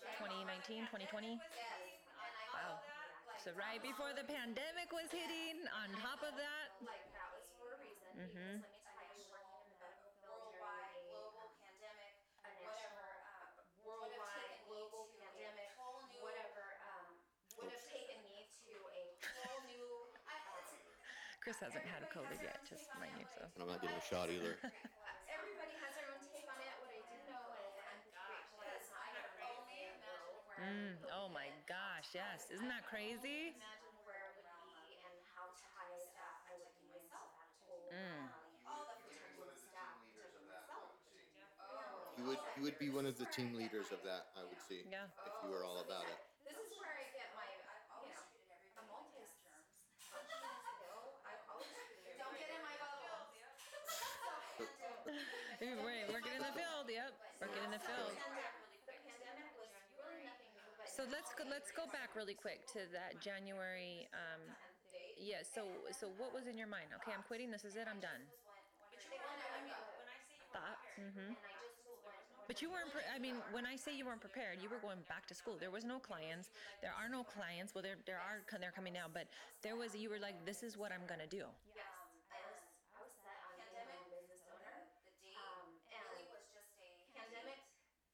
January 2019, 2020. Wow. So right before the pandemic was hitting. On top of that, like that was for a reason. Because mm-hmm. let me tell you, working in the worldwide, military, global pandemic, an whatever, extra um, would have worldwide taken me global to a pandemic, whole new, whatever, um, would have taken me to a whole new. I, it's, Chris hasn't had a COVID yet, just mind you. So And I'm not getting a shot either. Everybody has their own take on it. What I do know is I'm grateful that it's not gonna only imagine where Mm, oh my gosh, yes. Isn't that crazy? imagine where I would be and how tied up I would be into that whole Mm. all the fraternity staff myself. You would you would be one of the team leaders of that. I would see. Yeah. If you were all about it. This is where I get my, you know, a multi-functional skill. I always treated Don't get in my bubble. We're working in the field. Yep, working in the field. The pandemic was really nothing new, So let's go, let's go back really quick to that January. Um, yeah. So so what was in your mind? Okay, I'm quitting. This is it. I'm done. But you weren't, I mean, when I say you were Thought. Mm-hmm. And I just went. But you weren't. Pre- I mean, when I say you weren't prepared, you were going back to school. There was no clients. There are no clients. Well, there there are. They're coming now. But there was. You were like, this is what I'm gonna do. Yes, I was, I was set on being a business owner. the date Um, and really was just a. pandemic,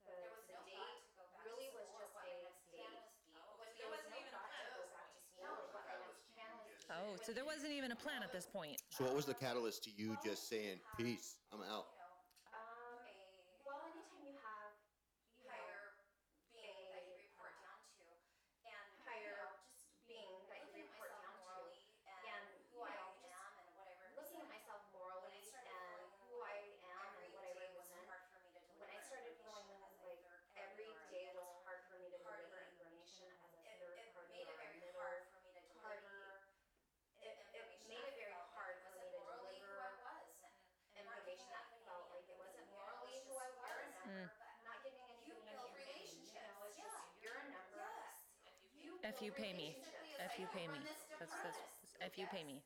the, There was the no date thought to go back really to was school or just what a my next date. plan was to be. But There there was wasn't no even a thought to plan go of back going to to school, what my next plan was. to be. Oh, so there wasn't even a plan at this point. So what was the catalyst to you just saying peace? I'm out. You know, Um, a well, anytime you have, you know, higher being that you report down to, and you higher know, just being that you looking at report myself down to, morally and, and, who you I know, am just and whatever. looking at myself morally When I started and feeling who I am and every what I day was represent. hard for me to deliver When I started feeling information as a like third every party or a day was middle hard for me to party, deliver information as a it, third it party made or it a very middle hard for me to deliver. harder. It, it made it very hard for me to deliver information that information that If you pay me, if you pay me, that's, that's, if you pay me.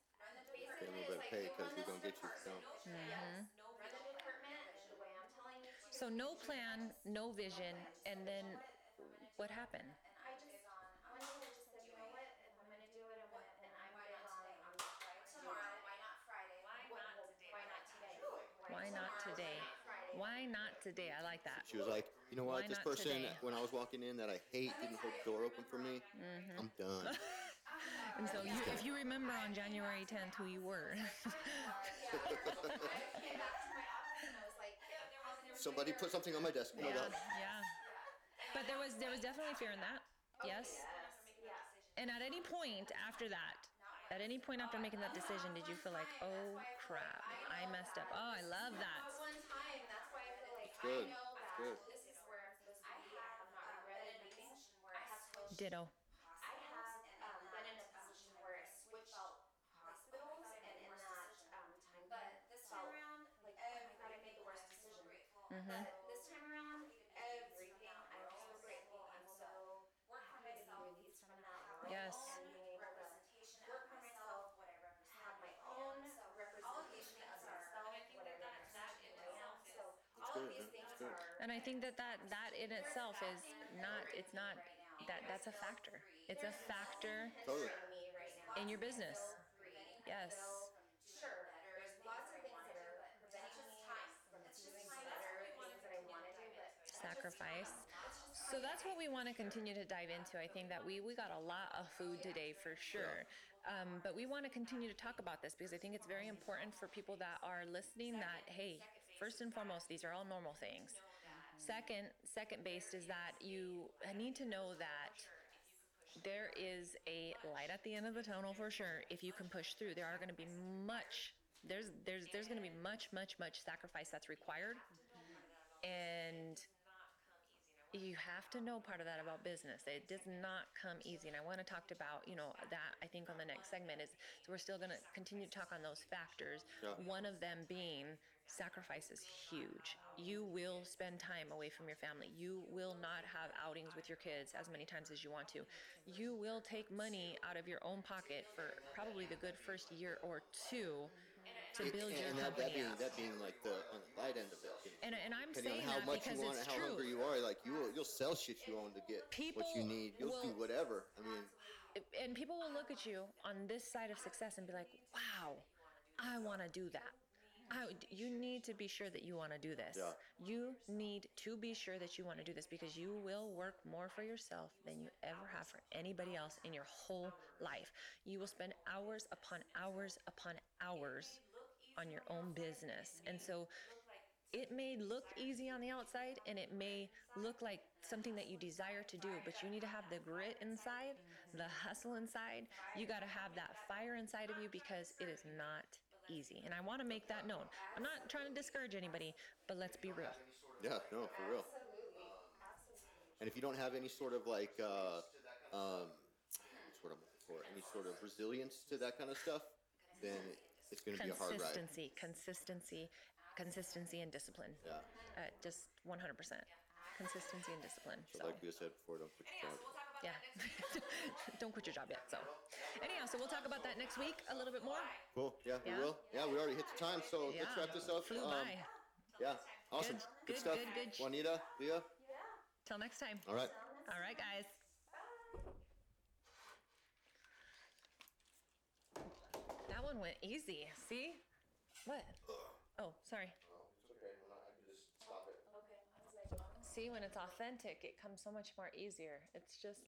Pay a little bit pay because we're gonna get you down. Run the department the way I'm telling you to. So no plan, no vision, and then what happened? And I just, one day I just said, you know I'm gonna do it, I'm and I'm Why not today? I'm just right to do Tomorrow, why not Friday? Why not today? Why not today? Why not today? Why not today? I like that. She was like, you know what, Why this not person, today? when I was walking in that I hate didn't hold the door open for me. Mm-hmm. I'm done. And so you, if you remember on January 10th who you were, I came back to my office and I was like, Somebody put something on my desk. You know yeah, that? yeah. But there was there was definitely fear in that. Yes. And at any point after that, at any point after making that decision, did you feel like, oh crap, I messed up? Oh, I love that. But one time, that's why I feel like I good. know It's that good. this is where I'm supposed to be. I have not regretted anything. I have switched. Ditto. I have um, been in a position where I switched hospitals and in that um, time. But this time felt around, like oh my god, I made the worst decision. Mm-hmm. But this time around, everything I'm so grateful. I'm so work happy to be myself, released from that world Yes. and being representation of for myself, myself, whatever. have my own all representation of myself, and I think that whatever that, that in I am. itself So is, all of good, these yeah, things good. are. And I think that that that in itself is not. It's not. That that's a factor. It's a factor Totally. for me right now. in your business. Yes. Sure, there's lots of things that are preventing me from doing better things that I want to do, but sacrifice. So that's what we want to continue to dive into. I think that we we got a lot of food today for sure. Um, but we want to continue to talk about this because I think it's very important for people that are listening that hey, first and foremost, these are all normal things. Second, second based is that you need to know that there is a light at the end of the tunnel for sure if you can push through. There are going to be much there's there's there's going to be much much much sacrifice that's required and you have to know part of that about business. It does not come easy. And I want to talk about, you know, that I think on the next segment is so we're still going to continue to talk on those factors. Yeah. One of them being sacrifice is huge. You will spend time away from your family. You will not have outings with your kids as many times as you want to. You will take money out of your own pocket for probably the good first year or two to build your and that, that being up. that being like the on the light end of it. And, and I'm Depending saying on how that much because you want it's and how true. hungry you are, like you will, you'll sell shit you own to get People what you need. You'll do whatever. I mean, and people will look at you on this side of success and be like, "Wow, I want to do that." I, you need to be sure that you want to do this. Yeah. You need to be sure that you want to do this because you will work more for yourself than you ever have for anybody else in your whole life. You will spend hours upon hours upon hours on your own business. And so it may look easy on the outside and it may look like something that you desire to do, but you need to have the grit inside, the hustle inside. You got to have that fire inside of you because it is not easy. And I want to make that known. I'm not trying to discourage anybody, but let's be real. yeah, no, for real. And if you don't have any sort of like, uh, um, what's what I'm looking for, any sort of resilience to that kind of stuff, then it's going to be a hard ride. Consistency, consistency, consistency and discipline. Yeah. Uh, just 100%. Consistency and discipline. So, like we said before, don't put your job. Yeah. Don't quit your job yet. So, anyhow, so we'll talk about that next week a little bit more. Cool. Yeah, Yeah. we will. Yeah, we already hit the time, so let's wrap this up. Flew Um, by. Yeah, awesome. Good, good, stuff. good, good. Juanita, Lea. Yeah. Till next time. All right. All right, guys. One went easy. See? What? Oh, sorry. It's okay. I can just stop it. Okay, I was like, See, when it's authentic, it comes so much more easier. It's just